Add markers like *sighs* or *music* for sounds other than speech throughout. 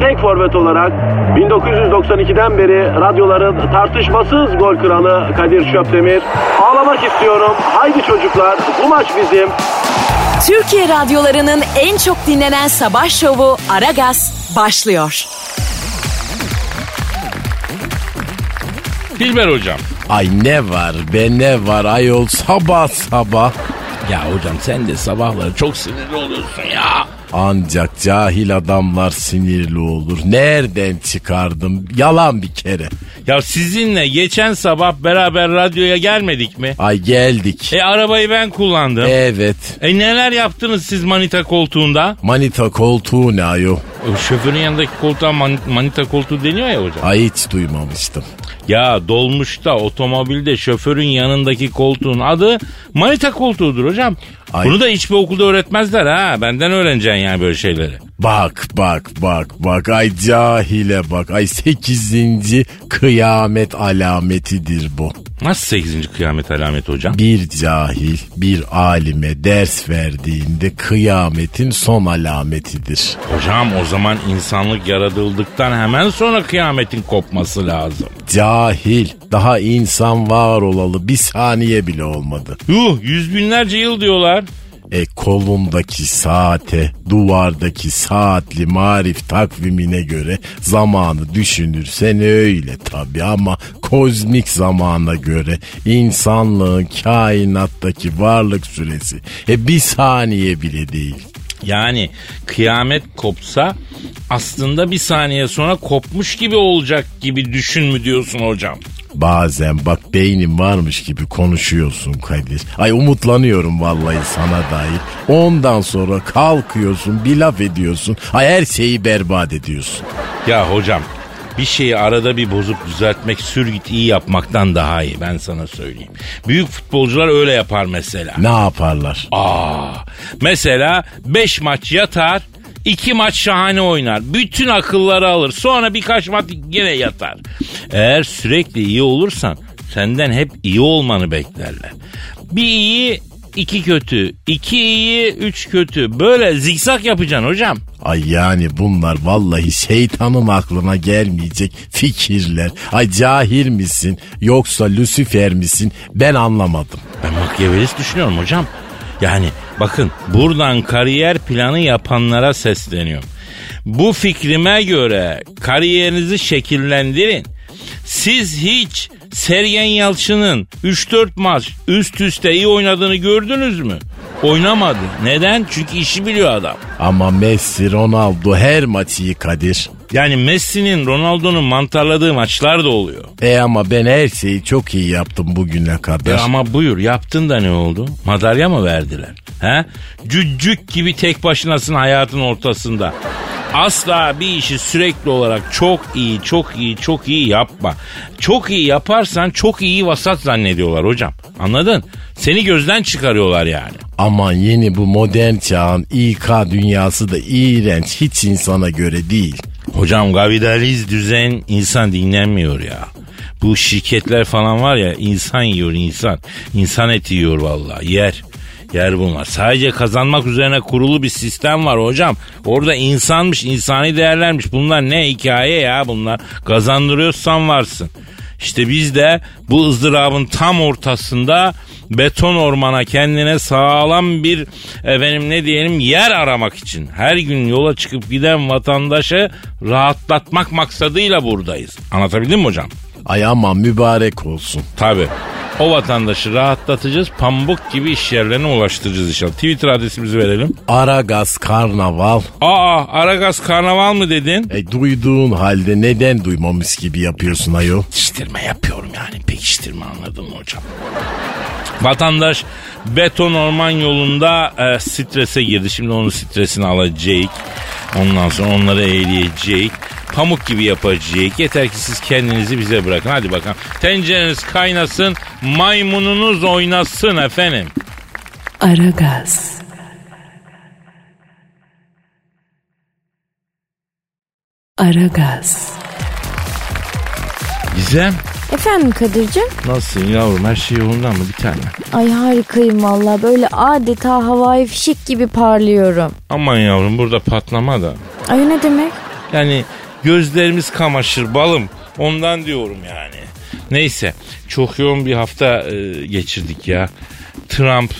tek forvet olarak 1992'den beri radyoların tartışmasız gol kralı Kadir Şöpdemir. Ağlamak istiyorum. Haydi çocuklar bu maç bizim. Türkiye radyolarının en çok dinlenen sabah şovu Aragaz başlıyor. Dilber hocam. Ay ne var be ne var ayol sabah sabah. Ya hocam sen de sabahları çok sinirli oluyorsun ya. Ancak cahil adamlar sinirli olur. Nereden çıkardım? Yalan bir kere. Ya sizinle geçen sabah beraber radyoya gelmedik mi? Ay geldik. E arabayı ben kullandım. E, Evet. neler yaptınız siz manita koltuğunda? Manita koltuğu ne ayol? O şoförün yanındaki koltuğa man- manita koltuğu deniyor ya hocam. Ay hiç duymamıştım. Ya dolmuşta otomobilde şoförün yanındaki koltuğun adı manita koltuğudur hocam. Ay. Bunu da hiçbir okulda öğretmezler ha. Benden öğreneceksin yani böyle şeyleri. Bak bak bak bak ay cahile bak. Ay sekizinci kıyamet alametidir bu. Nasıl 8. kıyamet alameti hocam? Bir cahil bir alime ders verdiğinde kıyametin son alametidir. Hocam o zaman insanlık yaratıldıktan hemen sonra kıyametin kopması lazım. Cahil daha insan var olalı bir saniye bile olmadı. Yuh yüz binlerce yıl diyorlar. E kolundaki saate, duvardaki saatli marif takvimine göre zamanı düşünürsen öyle tabi ama kozmik zamana göre insanlığın kainattaki varlık süresi e bir saniye bile değil. Yani kıyamet kopsa aslında bir saniye sonra kopmuş gibi olacak gibi düşün mü diyorsun hocam? Bazen bak beynin varmış gibi konuşuyorsun Kadir. Ay umutlanıyorum vallahi sana dair. Ondan sonra kalkıyorsun bir laf ediyorsun. Ay her şeyi berbat ediyorsun. Ya hocam bir şeyi arada bir bozup düzeltmek sür git iyi yapmaktan daha iyi ben sana söyleyeyim. Büyük futbolcular öyle yapar mesela. Ne yaparlar? Aa, mesela 5 maç yatar, 2 maç şahane oynar. Bütün akılları alır. Sonra birkaç maç yine yatar. Eğer sürekli iyi olursan senden hep iyi olmanı beklerler. Bir iyi, iki kötü. iki iyi, üç kötü. Böyle zikzak yapacaksın hocam. Ay yani bunlar vallahi şeytanın aklına gelmeyecek fikirler. Ay cahil misin yoksa Lucifer misin ben anlamadım. Ben makyavelist düşünüyorum hocam. Yani bakın buradan kariyer planı yapanlara sesleniyorum. Bu fikrime göre kariyerinizi şekillendirin. Siz hiç Sergen Yalçın'ın 3-4 maç üst üste iyi oynadığını gördünüz mü? Oynamadı. Neden? Çünkü işi biliyor adam. Ama Messi, Ronaldo her maçı iyi Kadir. Yani Messi'nin Ronaldo'nun mantarladığı maçlar da oluyor. E ama ben her şeyi çok iyi yaptım bugüne kadar. E ama buyur yaptın da ne oldu? Madalya mı verdiler? He? Cüccük gibi tek başınasın hayatın ortasında. Asla bir işi sürekli olarak çok iyi, çok iyi, çok iyi yapma. Çok iyi yaparsan çok iyi vasat zannediyorlar hocam. Anladın? Seni gözden çıkarıyorlar yani. Aman yeni bu modern çağın İK dünyası da iğrenç. Hiç insana göre değil. Hocam kapitaliz düzen insan dinlenmiyor ya. Bu şirketler falan var ya insan yiyor insan. İnsan eti yiyor vallahi yer. Yer bunlar. Sadece kazanmak üzerine kurulu bir sistem var hocam. Orada insanmış, insani değerlermiş. Bunlar ne hikaye ya bunlar. Kazandırıyorsan varsın. İşte biz de bu ızdırabın tam ortasında beton ormana kendine sağlam bir efendim ne diyelim yer aramak için her gün yola çıkıp giden vatandaşı rahatlatmak maksadıyla buradayız. Anlatabildim mi hocam? Ay aman mübarek olsun. Tabi. O vatandaşı rahatlatacağız. Pambuk gibi iş yerlerine ulaştıracağız inşallah. Twitter adresimizi verelim. Aragaz Karnaval. Aa Aragaz Karnaval mı dedin? E duyduğun halde neden duymamış gibi yapıyorsun ayol? Yetiştirme yapıyorum yani pekiştirme anladın mı hocam? Vatandaş beton orman yolunda e, strese girdi. Şimdi onun stresini alacak. Ondan sonra onları eğleyecek. Pamuk gibi yapacak. Yeter ki siz kendinizi bize bırakın. Hadi bakalım. Tencereniz kaynasın, maymununuz oynasın efendim. Aragaz. Aragaz. Gizem Efendim Kadir'cim? nasılsın yavrum her şey yolunda mı bir tane? Ay harikayım valla böyle adeta havai fişek gibi parlıyorum. Aman yavrum burada patlama da. Ay ne demek? Yani gözlerimiz kamaşır balım. Ondan diyorum yani. Neyse çok yoğun bir hafta e, geçirdik ya. Trump,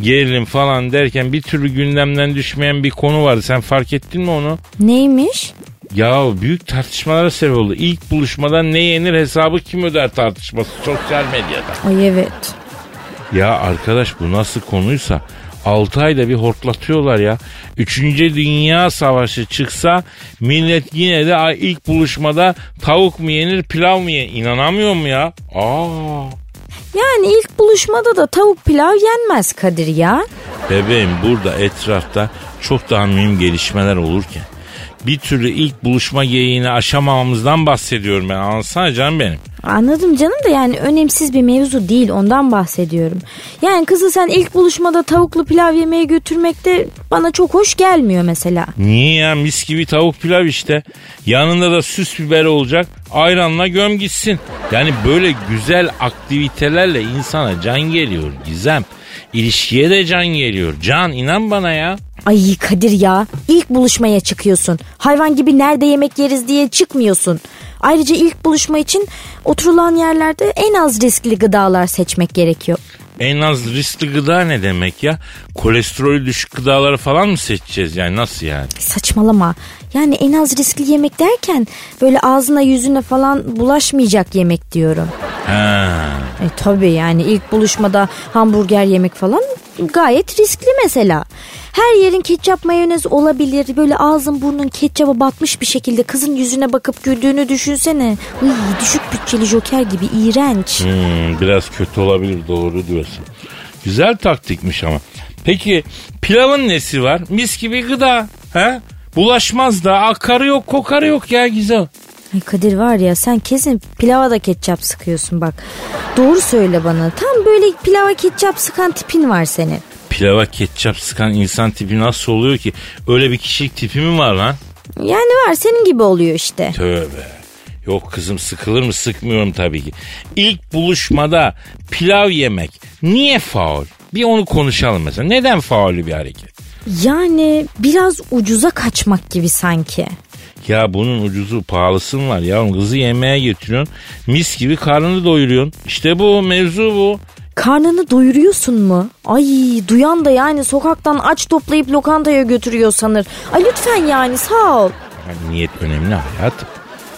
gerilim falan derken bir türlü gündemden düşmeyen bir konu vardı. Sen fark ettin mi onu? Neymiş? Ya büyük tartışmalara sebep oldu. İlk buluşmada ne yenir hesabı kim öder tartışması sosyal medyada. Ay evet. Ya arkadaş bu nasıl konuysa 6 ayda bir hortlatıyorlar ya. Üçüncü Dünya Savaşı çıksa millet yine de ilk buluşmada tavuk mu yenir pilav mı yenir? İnanamıyorum ya. Aa. Yani ilk buluşmada da tavuk pilav yenmez Kadir ya. Bebeğim burada etrafta çok daha mühim gelişmeler olurken bir türlü ilk buluşma geyiğini aşamamamızdan bahsediyorum ben. Anlatsana canım benim. Anladım canım da yani önemsiz bir mevzu değil ondan bahsediyorum. Yani kızı sen ilk buluşmada tavuklu pilav yemeye götürmekte bana çok hoş gelmiyor mesela. Niye ya mis gibi tavuk pilav işte. Yanında da süs biber olacak. Ayranla göm gitsin. Yani böyle güzel aktivitelerle insana can geliyor Gizem. İlişkiye de can geliyor. Can inan bana ya. Ay Kadir ya ilk buluşmaya çıkıyorsun. Hayvan gibi nerede yemek yeriz diye çıkmıyorsun. Ayrıca ilk buluşma için oturulan yerlerde en az riskli gıdalar seçmek gerekiyor. En az riskli gıda ne demek ya? Kolesterolü düşük gıdaları falan mı seçeceğiz yani nasıl yani? Saçmalama. Yani en az riskli yemek derken böyle ağzına yüzüne falan bulaşmayacak yemek diyorum. Ha. E tabii yani ilk buluşmada hamburger yemek falan gayet riskli mesela. Her yerin ketçap mayonez olabilir. Böyle ağzın burnun ketçaba batmış bir şekilde kızın yüzüne bakıp güldüğünü düşünsene. Uy, düşük bütçeli joker gibi iğrenç. Hmm, biraz kötü olabilir doğru diyorsun. Güzel taktikmiş ama. Peki pilavın nesi var? Mis gibi gıda. He? Bulaşmaz da akarı yok kokarı yok ya güzel. Ay Kadir var ya sen kesin pilava da ketçap sıkıyorsun bak. Doğru söyle bana. Tam böyle pilava ketçap sıkan tipin var senin. Pilava ketçap sıkan insan tipi nasıl oluyor ki? Öyle bir kişilik tipi mi var lan? Yani var senin gibi oluyor işte. Tövbe. Yok kızım sıkılır mı sıkmıyorum tabii ki. İlk buluşmada pilav yemek niye faul? Bir onu konuşalım mesela. Neden faulü bir hareket? Yani biraz ucuza kaçmak gibi sanki. Ya bunun ucuzu pahalısı mı var ya? Kızı yemeğe getiriyorsun. Mis gibi karnını doyuruyorsun. İşte bu mevzu bu. Karnını doyuruyorsun mu? Ay duyan da yani sokaktan aç toplayıp lokantaya götürüyor sanır. Ay lütfen yani sağ ol. Yani niyet önemli hayatım.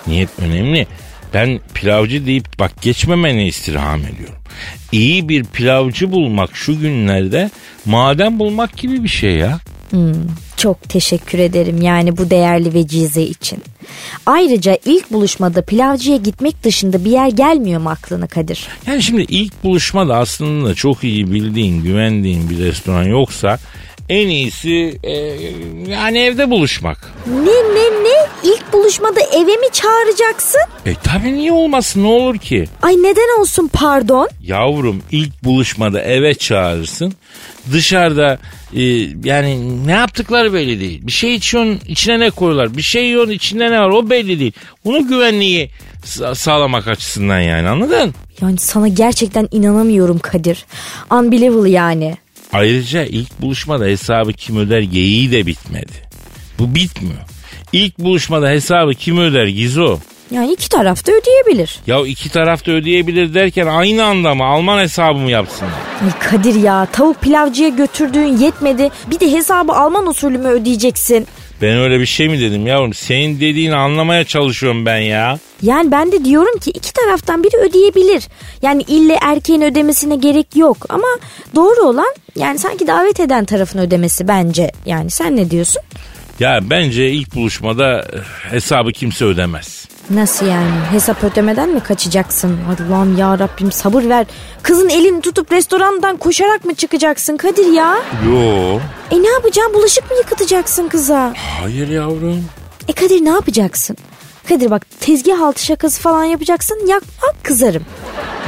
Niyet önemli. Ben pilavcı deyip bak geçmemeni istirham ediyorum. İyi bir pilavcı bulmak şu günlerde maden bulmak gibi bir şey ya. Çok teşekkür ederim yani bu değerli vecize için. Ayrıca ilk buluşmada pilavcıya gitmek dışında bir yer gelmiyor mu aklına Kadir? Yani şimdi ilk buluşmada aslında çok iyi bildiğin, güvendiğin bir restoran yoksa en iyisi e, yani evde buluşmak. Ne ne ne? İlk buluşmada eve mi çağıracaksın? E tabi niye olmasın ne olur ki? Ay neden olsun pardon? Yavrum ilk buluşmada eve çağırırsın. Dışarıda e, yani ne yaptıkları belli değil. Bir şey içiyorsun içine ne koyuyorlar. Bir şey yiyorsun içinde ne var o belli değil. Bunu güvenliği sa- sağlamak açısından yani anladın? Yani sana gerçekten inanamıyorum Kadir. Unbelievable yani. Ayrıca ilk buluşmada hesabı kim öder geyiği de bitmedi. Bu bitmiyor. İlk buluşmada hesabı kim öder Gizo? Yani iki taraf da ödeyebilir. Ya iki taraf da ödeyebilir derken aynı anda mı Alman hesabı mı yapsınlar? Ay Kadir ya tavuk pilavcıya götürdüğün yetmedi. Bir de hesabı Alman usulü mü ödeyeceksin? Ben öyle bir şey mi dedim yavrum? Senin dediğini anlamaya çalışıyorum ben ya. Yani ben de diyorum ki iki taraftan biri ödeyebilir. Yani ille erkeğin ödemesine gerek yok. Ama doğru olan yani sanki davet eden tarafın ödemesi bence. Yani sen ne diyorsun? Ya bence ilk buluşmada eh, hesabı kimse ödemez. Nasıl yani? Hesap ödemeden mi kaçacaksın? Allah'ım ya Rabbim sabır ver. Kızın elini tutup restorandan koşarak mı çıkacaksın Kadir ya? Yo. E ne yapacaksın? Bulaşık mı yıkatacaksın kıza? Hayır yavrum. E Kadir ne yapacaksın? Kadir bak tezgah altı şakası falan yapacaksın. Yapma kızarım.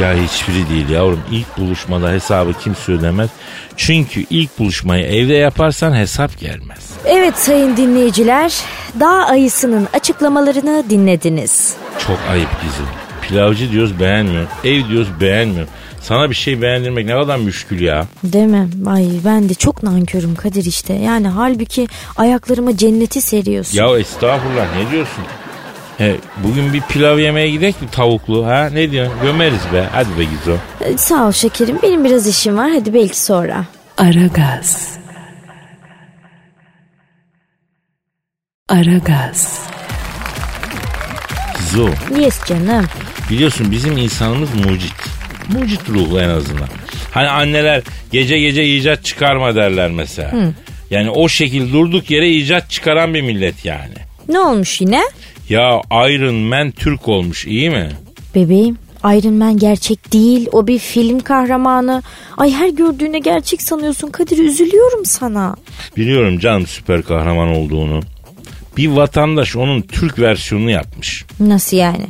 Ya hiçbiri değil yavrum. İlk buluşmada hesabı kimse ödemez. Çünkü ilk buluşmayı evde yaparsan hesap gelmez. Evet sayın dinleyiciler. Dağ ayısının açıklamalarını dinlediniz. Çok ayıp bizim. Pilavcı diyoruz beğenmiyor. Ev diyoruz beğenmiyor. Sana bir şey beğendirmek ne kadar müşkül ya. Değil mi? Ay ben de çok nankörüm Kadir işte. Yani halbuki ayaklarıma cenneti seriyorsun. Ya estağfurullah ne diyorsun? He, bugün bir pilav yemeye gidek mi tavuklu ha? Ne diyorsun? Gömeriz be. Hadi be Gizo. Ee, Sağ ol şekerim. Benim biraz işim var. Hadi belki sonra. Aragaz. Aragaz. Gizo. Yes canım. Biliyorsun bizim insanımız mucit. Mucit ruhlu en azından. Hani anneler gece gece icat çıkarma derler mesela. Yani o şekil durduk yere icat çıkaran bir millet yani. Ne olmuş yine? Ya Iron Man Türk olmuş iyi mi? Bebeğim Iron Man gerçek değil. O bir film kahramanı. Ay her gördüğüne gerçek sanıyorsun Kadir. Üzülüyorum sana. Biliyorum canım süper kahraman olduğunu. Bir vatandaş onun Türk versiyonunu yapmış. Nasıl yani?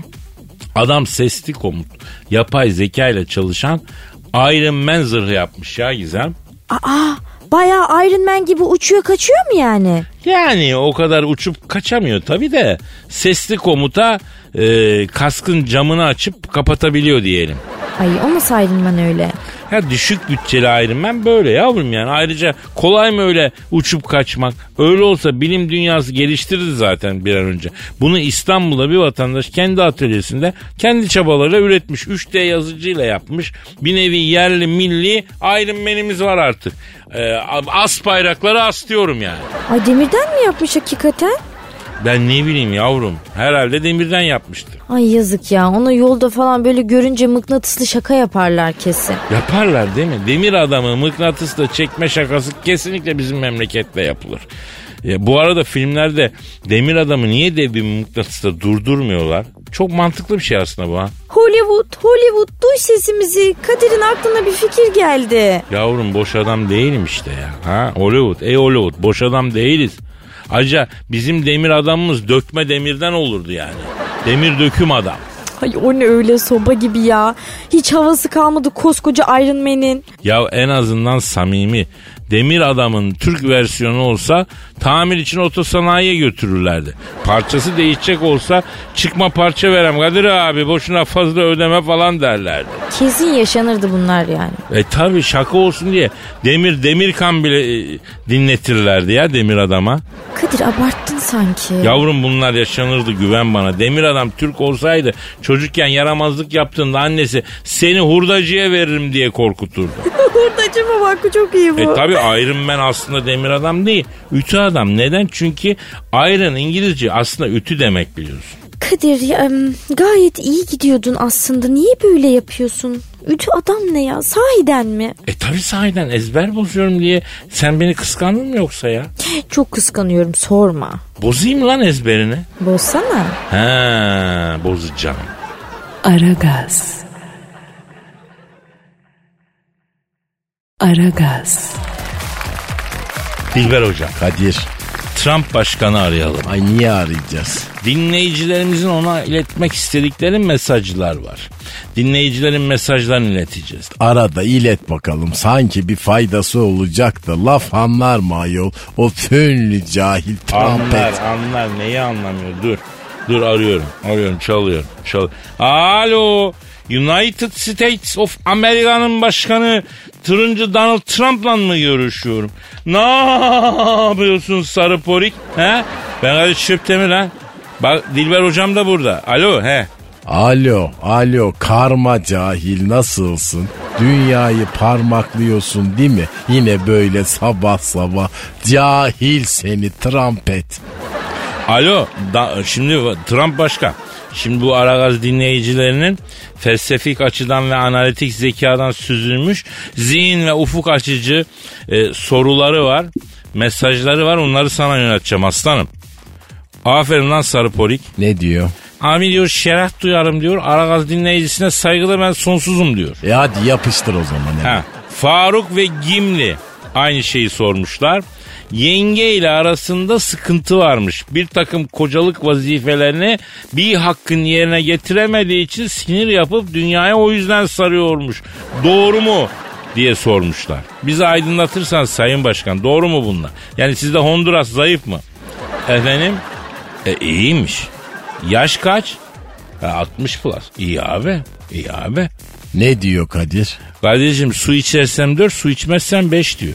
Adam sesli komut, yapay zeka ile çalışan Iron Man zırhı yapmış ya Gizem. Aa bayağı Iron Man gibi uçuyor kaçıyor mu yani? Yani o kadar uçup kaçamıyor tabi de sesli komuta e, kaskın camını açıp kapatabiliyor diyelim. Ay o nasıl Iron Man öyle? Ya düşük bütçeli Iron Man böyle yavrum yani. Ayrıca kolay mı öyle uçup kaçmak? Öyle olsa bilim dünyası geliştirirdi zaten bir an önce. Bunu İstanbul'da bir vatandaş kendi atölyesinde kendi çabalarıyla üretmiş. 3D yazıcıyla yapmış. Bir nevi yerli milli Iron Man'imiz var artık. Ee, as bayrakları astıyorum yani. Ay demirden mi yapmış hakikaten? Ben ne bileyim yavrum. Herhalde demirden yapmıştır. Ay yazık ya ona yolda falan böyle görünce mıknatıslı şaka yaparlar kesin. Yaparlar değil mi? Demir adamı mıknatısla çekme şakası kesinlikle bizim memlekette yapılır. Ya bu arada filmlerde demir adamı niye dev bir mıknatısla durdurmuyorlar? Çok mantıklı bir şey aslında bu ha. Hollywood, Hollywood duy sesimizi. Kadir'in aklına bir fikir geldi. Yavrum boş adam değilim işte ya. Ha? Hollywood, ey Hollywood boş adam değiliz. Ayrıca bizim demir adamımız dökme demirden olurdu yani. Demir döküm adam. Ay o ne öyle soba gibi ya. Hiç havası kalmadı koskoca Iron Man'in. Ya en azından samimi. Demir adamın Türk versiyonu olsa tamir için otosanayiye götürürlerdi. Parçası değişecek olsa çıkma parça verem Kadir abi boşuna fazla ödeme falan derlerdi. Kesin yaşanırdı bunlar yani. E tabi şaka olsun diye demir demirkan bile e, dinletirlerdi ya demir adama. Kadir abarttın sanki. Yavrum bunlar yaşanırdı güven bana. Demir adam Türk olsaydı çocukken yaramazlık yaptığında annesi seni hurdacıya veririm diye korkuturdu. *laughs* Hurdacıma bak bu çok iyi bu. E tabi Iron Man aslında demir adam değil. Ütü adam. Neden? Çünkü Iron İngilizce aslında ütü demek biliyorsun. Kadir ya, gayet iyi gidiyordun aslında. Niye böyle yapıyorsun? Ütü adam ne ya? Sahiden mi? E tabi sahiden ezber bozuyorum diye sen beni kıskandın mı yoksa ya? Çok kıskanıyorum sorma. Bozayım lan ezberini. Bozsana. Ha bozacağım. Aragaz. Aragaz. Dilber Hocam. Kadir. Trump başkanı arayalım. Ay niye arayacağız? Dinleyicilerimizin ona iletmek istedikleri mesajlar var. Dinleyicilerin mesajlarını ileteceğiz. Arada ilet bakalım. Sanki bir faydası olacak da laf anlar mı ayol? O fönlü cahil Anlar trampet. anlar neyi anlamıyor dur. Dur arıyorum arıyorum çalıyorum. Çal Alo United States of Amerika'nın başkanı turuncu Donald Trump'la mı görüşüyorum? Ne yapıyorsun sarı porik? He? Ben Kadir Çöptemir ha. Bak Dilber hocam da burada. Alo he. Alo, alo karma cahil nasılsın? Dünyayı parmaklıyorsun değil mi? Yine böyle sabah sabah cahil seni trampet. Alo da, şimdi Trump başkan. Şimdi bu Aragaz dinleyicilerinin felsefik açıdan ve analitik zekadan süzülmüş zihin ve ufuk açıcı e, soruları var. Mesajları var onları sana yöneteceğim aslanım. Aferin lan sarı polik. Ne diyor? Abi diyor şeref duyarım diyor. Aragaz dinleyicisine saygıda ben sonsuzum diyor. E hadi yapıştır o zaman. ya. Ha, Faruk ve Gimli aynı şeyi sormuşlar. Yenge ile arasında sıkıntı varmış. Bir takım kocalık vazifelerini bir hakkın yerine getiremediği için sinir yapıp dünyaya o yüzden sarıyormuş. Doğru mu? diye sormuşlar. Bizi aydınlatırsan Sayın Başkan doğru mu bunlar? Yani sizde Honduras zayıf mı? Efendim? E, iyiymiş. Yaş kaç? E, 60 plus. İyi abi. İyi abi. Ne diyor Kadir? Kardeşim su içersem 4 su içmezsem 5 diyor.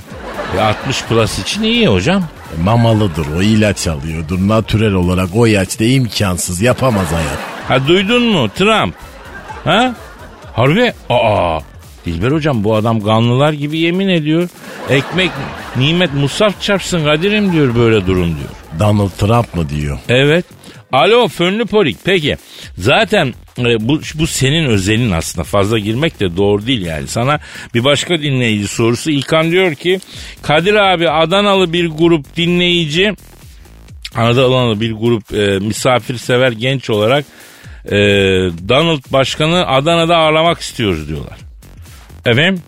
E 60 plus için iyi hocam. E, mamalıdır o ilaç alıyordur. Natürel olarak o yaşta imkansız yapamaz hayat. Ha duydun mu Trump? Ha? Harbi? Aa. Dilber hocam bu adam ganlılar gibi yemin ediyor. Ekmek, nimet, musaf çarpsın Kadir'im diyor böyle durum diyor. Donald Trump mı diyor? Evet. Alo fönlü polik. Peki zaten bu, bu senin özelin aslında fazla girmek de doğru değil yani. Sana bir başka dinleyici sorusu. İlkan diyor ki Kadir abi Adanalı bir grup dinleyici Adanalı bir grup e, misafirsever genç olarak e, Donald Başkanı Adana'da ağırlamak istiyoruz diyorlar. Efendim?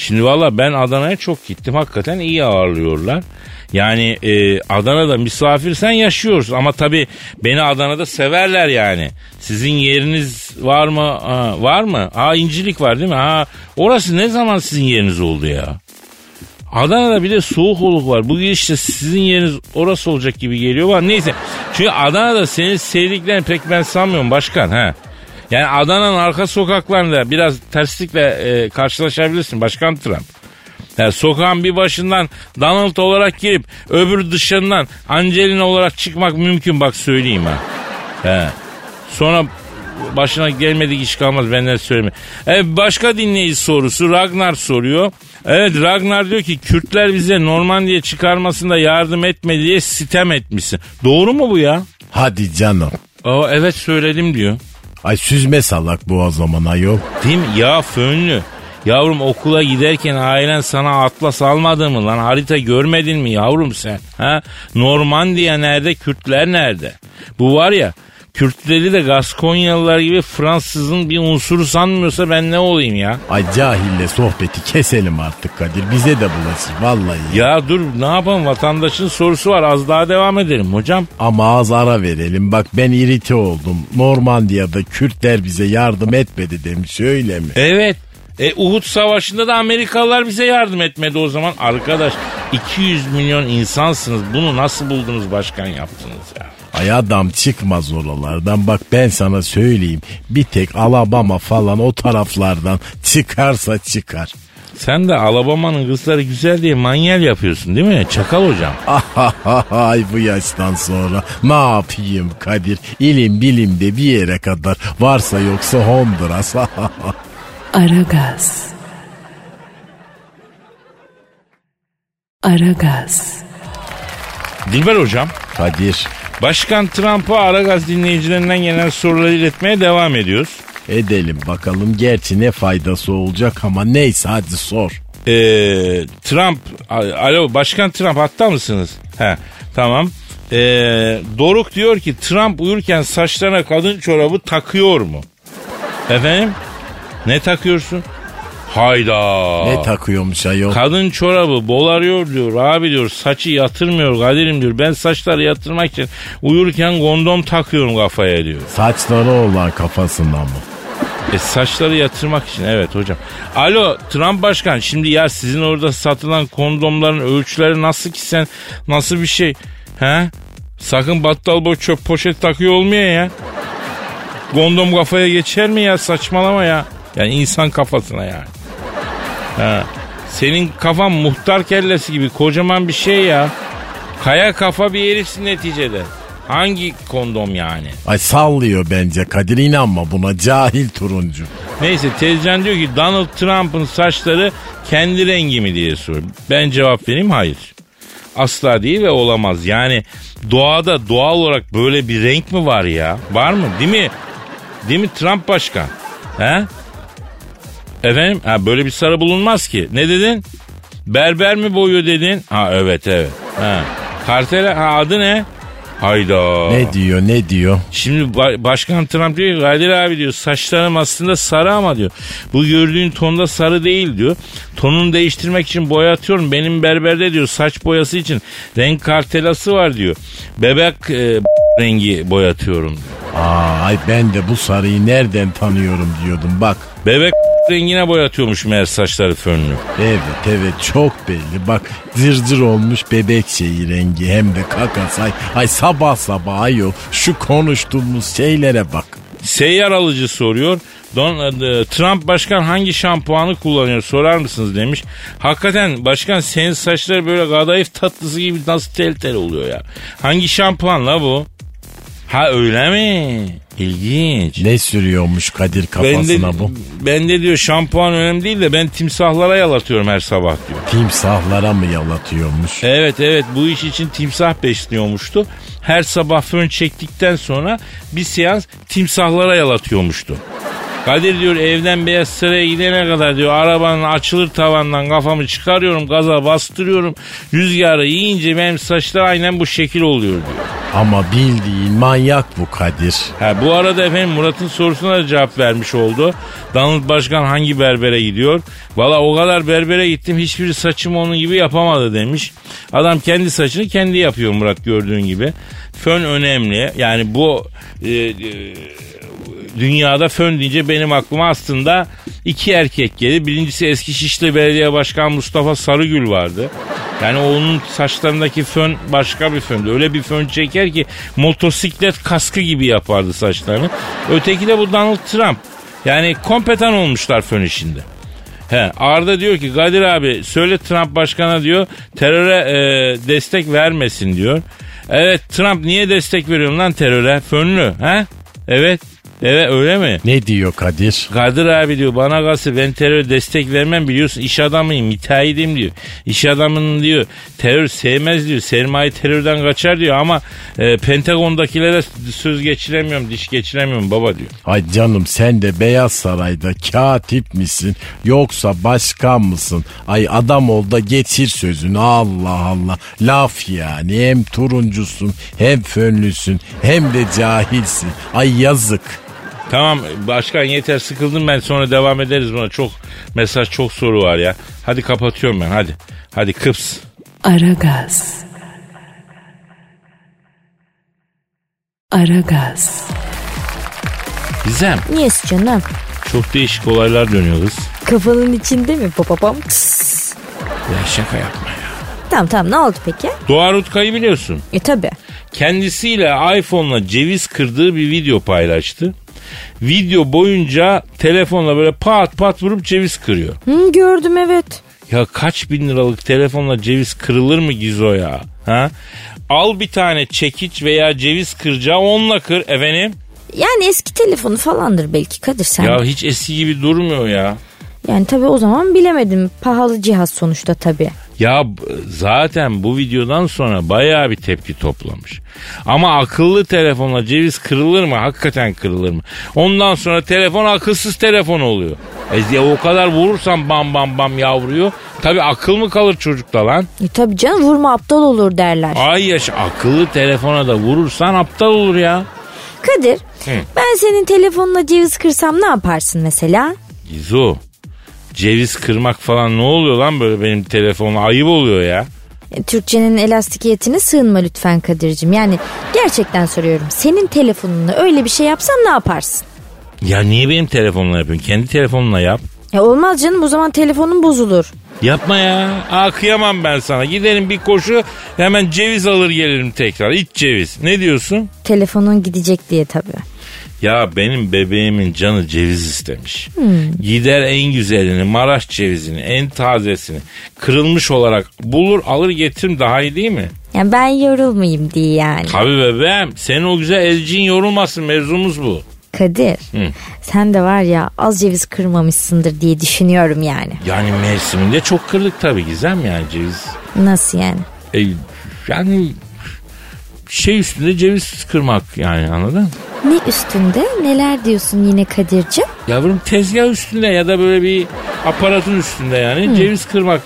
Şimdi valla ben Adana'ya çok gittim. Hakikaten iyi ağırlıyorlar. Yani e, Adana'da misafirsen yaşıyoruz. Ama tabii beni Adana'da severler yani. Sizin yeriniz var mı? Ha, var mı? Ha incilik var değil mi? Ha orası ne zaman sizin yeriniz oldu ya? Adana'da bir de soğuk oluk var. Bu işte sizin yeriniz orası olacak gibi geliyor. Var. Neyse. Çünkü Adana'da senin sevdiklerini pek ben sanmıyorum başkan. ha. Yani Adana'nın arka sokaklarında biraz terslikle e, karşılaşabilirsin Başkan Trump. Yani sokağın bir başından Donald olarak girip öbür dışından Angelina olarak çıkmak mümkün bak söyleyeyim ha. He. Sonra başına gelmedik iş kalmaz benden söyleme. Evet, başka dinleyici sorusu Ragnar soruyor. Evet Ragnar diyor ki Kürtler bize Normandiya çıkarmasında yardım etmedi diye sitem etmişsin. Doğru mu bu ya? Hadi canım. Aa, evet söyledim diyor. Ay süzme salak zaman ayol. Değil mi? Ya fönlü. Yavrum okula giderken ailen sana atlas almadı mı lan? Harita görmedin mi yavrum sen? Ha? Normandiya nerede? Kürtler nerede? Bu var ya Kürtleri de Gaskonyalılar gibi Fransızın bir unsuru sanmıyorsa ben ne olayım ya? Ay cahille sohbeti keselim artık Kadir. Bize de bulaşır vallahi. Ya dur ne yapalım vatandaşın sorusu var az daha devam edelim hocam. Ama az ara verelim. Bak ben irite oldum. Normandiya'da Kürtler bize yardım etmedi demiş öyle mi? Evet. E Uhud Savaşı'nda da Amerikalılar bize yardım etmedi o zaman. Arkadaş 200 milyon insansınız. Bunu nasıl buldunuz başkan yaptınız ya? Ay adam çıkmaz oralardan. Bak ben sana söyleyeyim. Bir tek Alabama falan o taraflardan çıkarsa çıkar. Sen de Alabama'nın kızları güzel diye manyel yapıyorsun değil mi? Çakal hocam. *laughs* Ay bu yaştan sonra ne yapayım Kadir? İlim bilim de bir yere kadar varsa yoksa Honduras. *laughs* Aragaz. Aragaz. Dilber hocam. Kadir Başkan Trump'a Aragaz dinleyicilerinden gelen soruları iletmeye devam ediyoruz. edelim bakalım. Gerçi ne faydası olacak ama neyse hadi sor. Ee, Trump, alo Başkan Trump hatta mısınız? He, tamam. Ee, Doruk diyor ki Trump uyurken saçlarına kadın çorabı takıyor mu? Efendim? Ne takıyorsun? Hayda. Ne takıyormuş ayol? Kadın çorabı bolarıyor diyor. Abi diyor saçı yatırmıyor Kadir'im diyor. Ben saçları yatırmak için uyurken kondom takıyorum kafaya diyor. Saçları olan kafasından mı? E saçları yatırmak için evet hocam. Alo Trump başkan şimdi ya sizin orada satılan kondomların ölçüleri nasıl ki sen nasıl bir şey? He? Sakın battal boy çöp poşet takıyor olmuyor ya. Kondom kafaya geçer mi ya saçmalama ya. Yani insan kafasına yani. Ha. Senin kafan muhtar kellesi gibi kocaman bir şey ya. Kaya kafa bir herifsin neticede. Hangi kondom yani? Ay sallıyor bence Kadir inanma buna cahil turuncu. Neyse teyzen diyor ki Donald Trump'ın saçları kendi rengi mi diye soruyor. Ben cevap vereyim hayır. Asla değil ve olamaz. Yani doğada doğal olarak böyle bir renk mi var ya? Var mı? Değil mi? Değil mi Trump başkan? He? Efendim? Ha, böyle bir sarı bulunmaz ki. Ne dedin? Berber mi boyuyor dedin? Ha evet evet. Ha. Kartel ha, adı ne? Hayda. Ne diyor ne diyor? Şimdi ba- Başkan Trump diyor ki Kadir abi diyor saçlarım aslında sarı ama diyor. Bu gördüğün tonda sarı değil diyor. Tonunu değiştirmek için boyatıyorum. Benim berberde diyor saç boyası için renk kartelası var diyor. Bebek e, rengi boyatıyorum diyor. Aa, ay ben de bu sarıyı nereden tanıyorum diyordum bak. Bebek rengine boyatıyormuş meğer saçları fönlü. Evet evet çok belli bak zırcır olmuş bebek şeyi rengi hem de kakası ay, ay sabah sabah ayol şu konuştuğumuz şeylere bak. Seyyar alıcı soruyor. Don, e, Trump başkan hangi şampuanı kullanıyor sorar mısınız demiş. Hakikaten başkan senin saçları böyle kadayıf tatlısı gibi nasıl tel tel oluyor ya. Hangi şampuan la bu? Ha öyle mi? İlginç. Ne sürüyormuş Kadir Ben de, kafasına bu? ben de diyor şampuan önemli değil de ben timsahlara yalatıyorum her sabah diyor. Timsahlara mı yalatıyormuş? Evet evet bu iş için timsah besliyormuştu. Her sabah fön çektikten sonra bir seans timsahlara yalatıyormuştu. Kadir diyor evden Beyaz Saray'a gidene kadar diyor arabanın açılır tavandan kafamı çıkarıyorum gaza bastırıyorum. Rüzgarı yiyince benim saçlar aynen bu şekil oluyor diyor. Ama bildiğin manyak bu Kadir. Ha, bu arada efendim Murat'ın sorusuna da cevap vermiş oldu. Donald Başkan hangi berbere gidiyor? Valla o kadar berbere gittim hiçbiri saçımı onun gibi yapamadı demiş. Adam kendi saçını kendi yapıyor Murat gördüğün gibi. Fön önemli. Yani bu e, e, dünyada fön deyince benim aklıma aslında iki erkek gelir. Birincisi eski Şişli Belediye Başkanı Mustafa Sarıgül vardı. Yani onun saçlarındaki fön başka bir föndü. Öyle bir fön çeker ki motosiklet kaskı gibi yapardı saçlarını. Öteki de bu Donald Trump. Yani kompetan olmuşlar fön işinde. He, Arda diyor ki Kadir abi söyle Trump başkana diyor teröre e, destek vermesin diyor. Evet Trump niye destek veriyorsun lan teröre? Fönlü he? Evet. Evet öyle mi? Ne diyor Kadir? Kadir abi diyor bana kalsa ben terör destek vermem biliyorsun iş adamıyım müteahhidim diyor. İş adamının diyor terör sevmez diyor sermaye terörden kaçar diyor ama e, Pentagon'dakilere söz geçiremiyorum diş geçiremiyorum baba diyor. Ay canım sen de Beyaz Saray'da katip misin yoksa başkan mısın? Ay adam ol da geçir sözünü Allah Allah. Laf yani hem turuncusun hem fönlüsün hem de cahilsin. Ay yazık. Tamam başkan yeter sıkıldım ben sonra devam ederiz buna çok mesaj çok soru var ya. Hadi kapatıyorum ben hadi. Hadi kıps. Aragaz. Aragaz. Gizem Yes canım. çok değişik olaylar dönüyor kız. Kafanın içinde mi papapam? Tıs. Ya şaka yapma ya. Tamam tamam ne oldu peki? Doğa Rutkay'ı biliyorsun. E tabi. Kendisiyle iPhone'la ceviz kırdığı bir video paylaştı. Video boyunca telefonla böyle pat pat vurup ceviz kırıyor. Hı, gördüm evet. Ya kaç bin liralık telefonla ceviz kırılır mı Gizo ya? Ha? Al bir tane çekiç veya ceviz kıracağı onunla kır efendim. Yani eski telefonu falandır belki Kadir sen. Ya hiç eski gibi durmuyor ya. Yani tabi o zaman bilemedim. Pahalı cihaz sonuçta tabi. Ya zaten bu videodan sonra bayağı bir tepki toplamış. Ama akıllı telefonla ceviz kırılır mı? Hakikaten kırılır mı? Ondan sonra telefon akılsız telefon oluyor. E ya o kadar vurursan bam bam bam yavruyor. Tabi akıl mı kalır çocukta lan? E tabi canım vurma aptal olur derler. Ay yaş akıllı telefona da vurursan aptal olur ya. Kadir ben senin telefonla ceviz kırsam ne yaparsın mesela? Gizo ceviz kırmak falan ne oluyor lan böyle benim telefonla ayıp oluyor ya. E, Türkçenin elastikiyetine sığınma lütfen Kadir'cim. Yani gerçekten soruyorum. Senin telefonunla öyle bir şey yapsan ne yaparsın? Ya niye benim telefonla yapıyorsun? Kendi telefonla yap. Ya olmaz canım o zaman telefonun bozulur. Yapma ya. Aa kıyamam ben sana. Gidelim bir koşu hemen ceviz alır gelirim tekrar. İç ceviz. Ne diyorsun? Telefonun gidecek diye tabii. Ya benim bebeğimin canı ceviz istemiş. Gider en güzelini, Maraş cevizini, en tazesini kırılmış olarak bulur alır getiririm daha iyi değil mi? Yani ben yorulmayayım diye yani. Tabii bebeğim. Senin o güzel elciğin yorulmasın mevzumuz bu. Kadir Hı. sen de var ya az ceviz kırmamışsındır diye düşünüyorum yani. Yani mevsiminde çok kırdık tabii Gizem yani ceviz. Nasıl yani? E, yani şey üstünde ceviz kırmak yani anladın? Ne üstünde neler diyorsun yine Kadir'cim? Yavrum tezgah üstünde ya da böyle bir aparatın üstünde yani ceviz kırmak.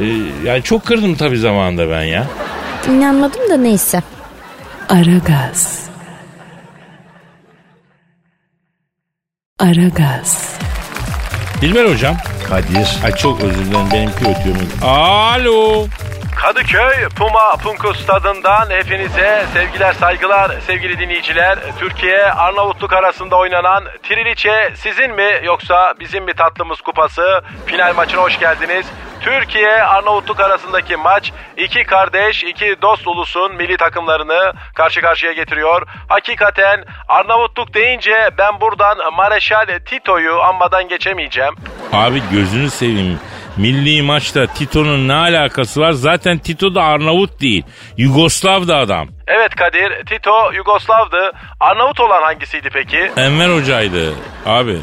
E, yani çok kırdım tabii zamanında ben ya. İnanmadım da neyse. Aragaz. Aragaz. Dilber hocam. Kadir. Ay çok özür dilerim benimki ötüyor. Alo. Kadıköy Puma Punkus stadından hepinize sevgiler saygılar sevgili dinleyiciler. Türkiye Arnavutluk arasında oynanan Triliçe sizin mi yoksa bizim mi tatlımız kupası final maçına hoş geldiniz. Türkiye Arnavutluk arasındaki maç iki kardeş, iki dost ulusun milli takımlarını karşı karşıya getiriyor. Hakikaten Arnavutluk deyince ben buradan Mareşal Tito'yu anmadan geçemeyeceğim. Abi gözünü seveyim. Milli maçta Tito'nun ne alakası var? Zaten Tito da Arnavut değil. Yugoslav da adam. Evet Kadir, Tito Yugoslav'dı. Arnavut olan hangisiydi peki? Enver Hoca'ydı abi.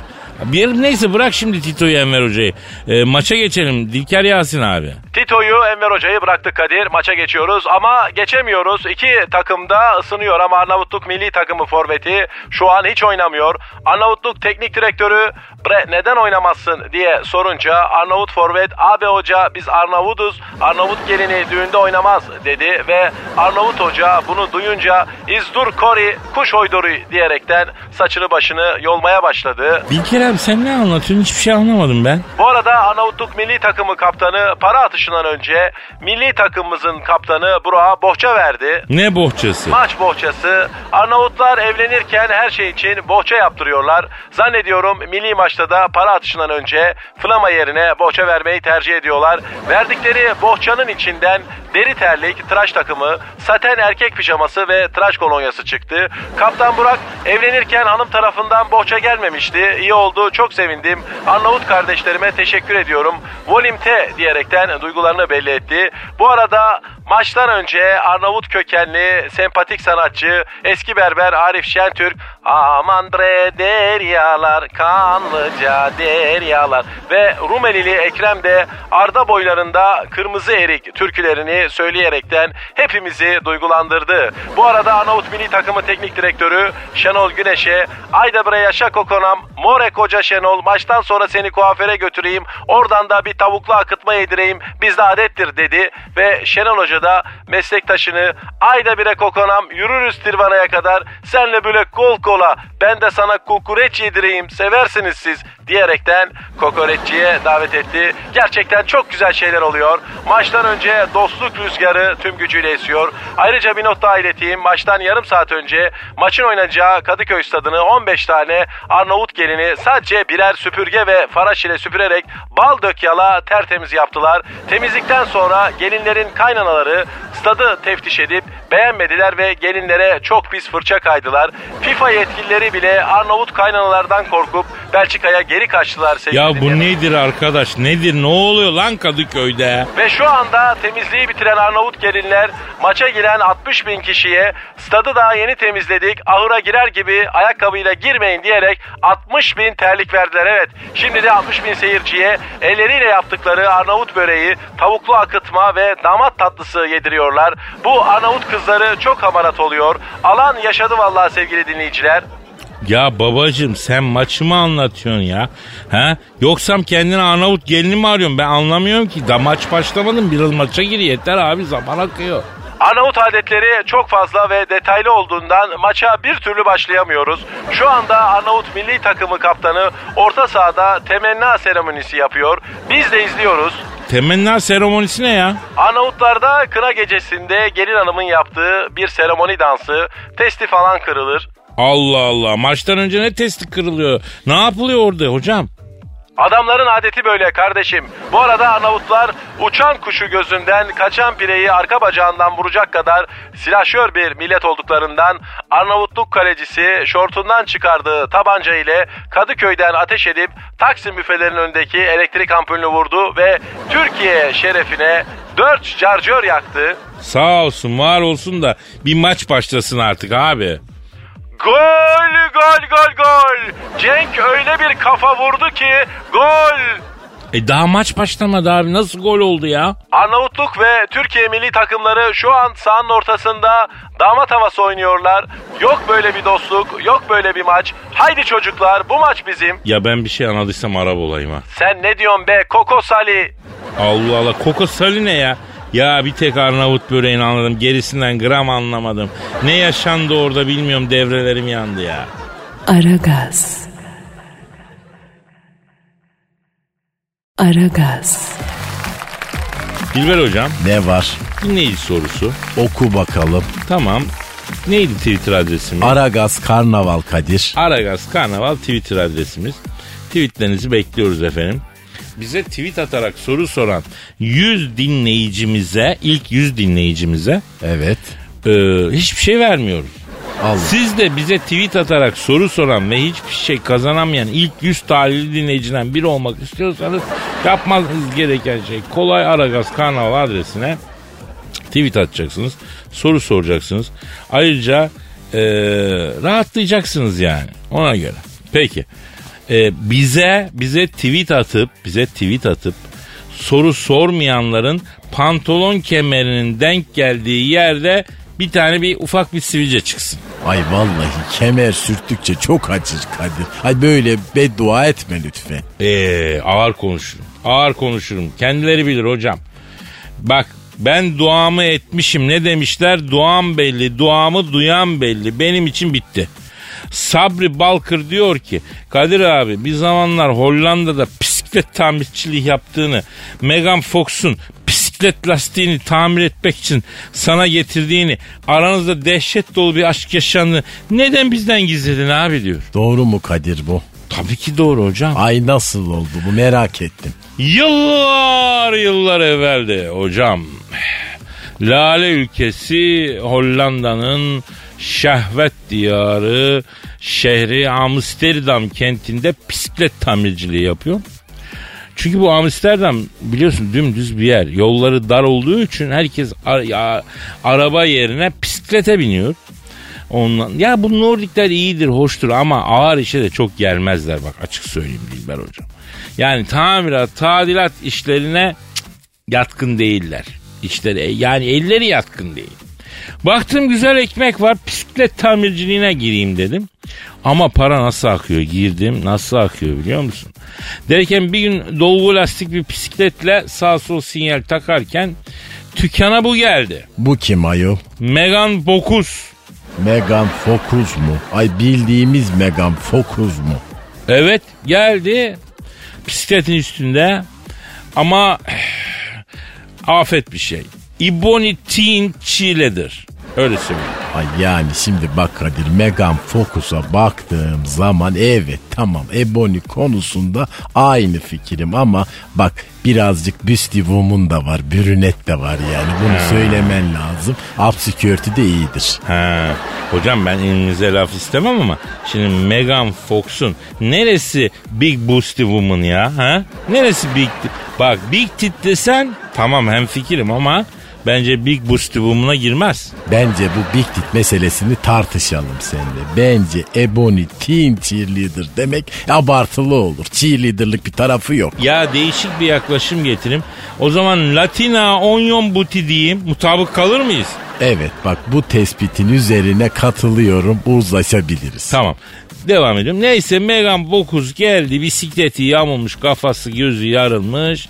Bir neyse bırak şimdi Tito'yu Enver Hoca'yı. E, maça geçelim. Dilker Yasin abi. Tito'yu Enver Hoca'yı bıraktık Kadir. Maça geçiyoruz ama geçemiyoruz. İki takım da ısınıyor ama Arnavutluk milli takımı forveti şu an hiç oynamıyor. Arnavutluk teknik direktörü bre neden oynamazsın diye sorunca Arnavut forvet abi hoca biz Arnavutuz. Arnavut gelini düğünde oynamaz dedi ve Arnavut hoca bunu duyunca izdur kori kuş oyduru diyerekten saçını başını yolmaya başladı. Dilker abi sen ne anlatıyorsun? Hiçbir şey anlamadım ben. Bu arada Arnavutluk milli takımı kaptanı para atışından önce milli takımımızın kaptanı Burak'a bohça verdi. Ne bohçası? Maç bohçası. Arnavutlar evlenirken her şey için bohça yaptırıyorlar. Zannediyorum milli maçta da para atışından önce flama yerine bohça vermeyi tercih ediyorlar. Verdikleri bohçanın içinden deri terlik, tıraş takımı, saten erkek pijaması ve tıraş kolonyası çıktı. Kaptan Burak evlenirken hanım tarafından bohça gelmemişti. İyi oldu, çok sevindim. Arnavut kardeşlerime teşekkür ediyorum. Volimte diyerekten duygularını belli etti. Bu arada maçtan önce Arnavut kökenli sempatik sanatçı eski berber Arif Şentürk Aman bre deryalar kanlıca deryalar ve Rumelili Ekrem de Arda boylarında kırmızı erik türkülerini söyleyerekten hepimizi duygulandırdı. Bu arada Arnavut milli takımı teknik direktörü Şenol Güneş'e Ayda bre yaşa kokonam more koca Şenol maçtan sonra seni kuaföre götüreyim oradan da bir tavuklu akıtma yedireyim bizde adettir dedi ve Şenol Hoca da meslektaşını ayda bire kokonam yürürüz Tirvana'ya kadar senle böyle kol kola ben de sana kukureç yedireyim seversiniz siz diyerekten kokoreççiye davet etti. Gerçekten çok güzel şeyler oluyor. Maçtan önce dostluk rüzgarı tüm gücüyle esiyor. Ayrıca bir not daha ileteyim. Maçtan yarım saat önce maçın oynanacağı Kadıköy stadını 15 tane Arnavut gelini sadece birer süpürge ve faraş ile süpürerek bal dök yala tertemiz yaptılar. Temizlikten sonra gelinlerin kaynanaları stadı teftiş edip beğenmediler ve gelinlere çok pis fırça kaydılar. FIFA yetkilileri bile Arnavut kaynanalardan korkup Belçika'ya geri kaçtılar sevgili Ya bu dinleyenler. nedir arkadaş? Nedir? Ne oluyor lan Kadıköy'de? Ve şu anda temizliği bitiren Arnavut gelinler maça giren 60 bin kişiye stadı daha yeni temizledik ahıra girer gibi ayakkabıyla girmeyin diyerek 60 bin terlik verdiler evet. Şimdi de 60 bin seyirciye elleriyle yaptıkları Arnavut böreği, tavuklu akıtma ve damat tatlısı yediriyorlar. Bu Arnavut kızları çok hamarat oluyor. Alan yaşadı vallahi sevgili dinleyiciler. Ya babacım sen maçı mı anlatıyorsun ya? Ha? Yoksam kendine Arnavut gelini mi arıyorsun? Ben anlamıyorum ki. Da maç başlamadım. Biraz maça gir yeter abi zaman akıyor. Arnavut adetleri çok fazla ve detaylı olduğundan maça bir türlü başlayamıyoruz. Şu anda Arnavut milli takımı kaptanı orta sahada temenna seremonisi yapıyor. Biz de izliyoruz. Temenna seremonisi ne ya? Arnavutlarda kına gecesinde gelin hanımın yaptığı bir seremoni dansı, testi falan kırılır. Allah Allah. Maçtan önce ne testi kırılıyor? Ne yapılıyor orada hocam? Adamların adeti böyle kardeşim. Bu arada Arnavutlar uçan kuşu gözünden kaçan pireyi arka bacağından vuracak kadar silahşör bir millet olduklarından Arnavutluk kalecisi şortundan çıkardığı tabanca ile Kadıköy'den ateş edip Taksim büfelerinin önündeki elektrik ampulünü vurdu ve Türkiye şerefine 4 carcör yaktı. Sağ olsun var olsun da bir maç başlasın artık abi. Gol gol gol gol. Cenk öyle bir kafa vurdu ki gol. E daha maç başlamadı abi. Nasıl gol oldu ya? Arnavutluk ve Türkiye milli takımları şu an sahanın ortasında damat havası oynuyorlar. Yok böyle bir dostluk, yok böyle bir maç. Haydi çocuklar bu maç bizim. Ya ben bir şey anladıysam Arap olayım ha. Sen ne diyorsun be Koko Sali? Allah Allah. Koko Sali ne ya? Ya bir tek Arnavut böreğini anladım. Gerisinden gram anlamadım. Ne yaşandı orada bilmiyorum devrelerim yandı ya. Aragaz. Aragaz. Dilber hocam Ne var? dinleyici sorusu. Oku bakalım. Tamam. Neydi Twitter adresimiz? Aragaz Karnaval Kadir. Aragaz Karnaval Twitter adresimiz. Tweetlerinizi bekliyoruz efendim. Bize tweet atarak soru soran 100 dinleyicimize, ilk 100 dinleyicimize Evet. e, hiçbir şey vermiyoruz. Allah. Siz de bize tweet atarak soru soran ve hiçbir şey kazanamayan ilk 100 talihli dinleyiciden biri olmak istiyorsanız yapmanız gereken şey kolay Aragaz Karnaval adresine tweet atacaksınız. Soru soracaksınız. Ayrıca e, rahatlayacaksınız yani ona göre. Peki. E, bize bize tweet atıp bize tweet atıp soru sormayanların pantolon kemerinin denk geldiği yerde bir tane bir ufak bir sivilce çıksın. Ay vallahi kemer sürttükçe çok acır Kadir. Ay böyle beddua etme lütfen. Ee, ağır konuşurum. Ağır konuşurum. Kendileri bilir hocam. Bak ben duamı etmişim. Ne demişler? Duam belli, duamı duyan belli. Benim için bitti. Sabri Balkır diyor ki Kadir abi bir zamanlar Hollanda'da bisiklet tamirçiliği yaptığını Megan Fox'un bisiklet lastiğini tamir etmek için sana getirdiğini aranızda dehşet dolu bir aşk yaşandığını neden bizden gizledin abi diyor. Doğru mu Kadir bu? Tabii ki doğru hocam. Ay nasıl oldu bu merak ettim. Yıllar yıllar evveldi hocam. Lale ülkesi Hollanda'nın şehvet diyarı şehri Amsterdam kentinde bisiklet tamirciliği yapıyor. Çünkü bu Amsterdam biliyorsun dümdüz bir yer. Yolları dar olduğu için herkes ar- ya- araba yerine bisiklete biniyor. Ondan, ya bu Nordikler iyidir, hoştur ama ağır işe de çok gelmezler bak açık söyleyeyim Dilber hocam. Yani tamirat, tadilat işlerine cık, yatkın değiller. İşleri, yani elleri yatkın değil. Baktım güzel ekmek var bisiklet tamirciliğine gireyim dedim. Ama para nasıl akıyor girdim nasıl akıyor biliyor musun? Derken bir gün dolgu lastik bir bisikletle sağ sol sinyal takarken tükana bu geldi. Bu kim ayol? Megan Bokus. Megan Focus mu? Ay bildiğimiz Megan Focus mu? Evet geldi bisikletin üstünde ama *sighs* afet bir şey. Ebony Teen Chile'dir. Öyle söyleyeyim. Ay yani şimdi bak Kadir Megan Focus'a baktığım zaman evet tamam Ebony konusunda aynı fikrim ama bak birazcık Büsti Woman da var bürünet de var yani bunu söylemen lazım. Upsecurity de iyidir. Ha, hocam ben elinize laf istemem ama şimdi Megan Fox'un neresi Big Boosty Woman ya? Ha? Neresi Big Bak Big Tit desen tamam hem fikrim ama bence Big Boosty Woman'a girmez. Bence bu Big Tit meselesini tartışalım seninle. Bence Ebony Teen Cheerleader demek abartılı olur. Cheerleader'lık bir tarafı yok. Ya değişik bir yaklaşım getirim. O zaman Latina Onion Booty diyeyim. Mutabık kalır mıyız? Evet bak bu tespitin üzerine katılıyorum uzlaşabiliriz. Tamam. Devam ediyorum. Neyse Megan Bokus geldi. Bisikleti yamulmuş. Kafası gözü yarılmış.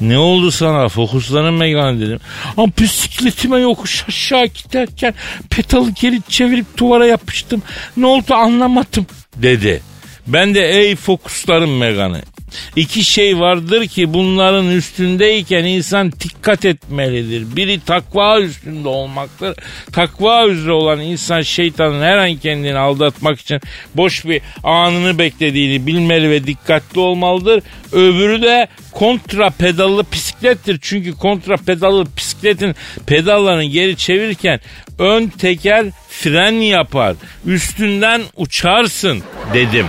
Ne oldu sana? Fokuslanın Megan dedim. Ama bisikletime yokuş aşağı giderken petalı geri çevirip duvara yapıştım. Ne oldu anlamadım dedi. Ben de ey fokuslarım Megan'ı. İki şey vardır ki bunların üstündeyken insan dikkat etmelidir. Biri takva üstünde olmaktır. Takva üzere olan insan şeytanın her an kendini aldatmak için boş bir anını beklediğini bilmeli ve dikkatli olmalıdır. Öbürü de kontra pedallı bisiklettir. Çünkü kontra pedallı bisikletin pedallarını geri çevirirken ön teker fren yapar. Üstünden uçarsın dedim.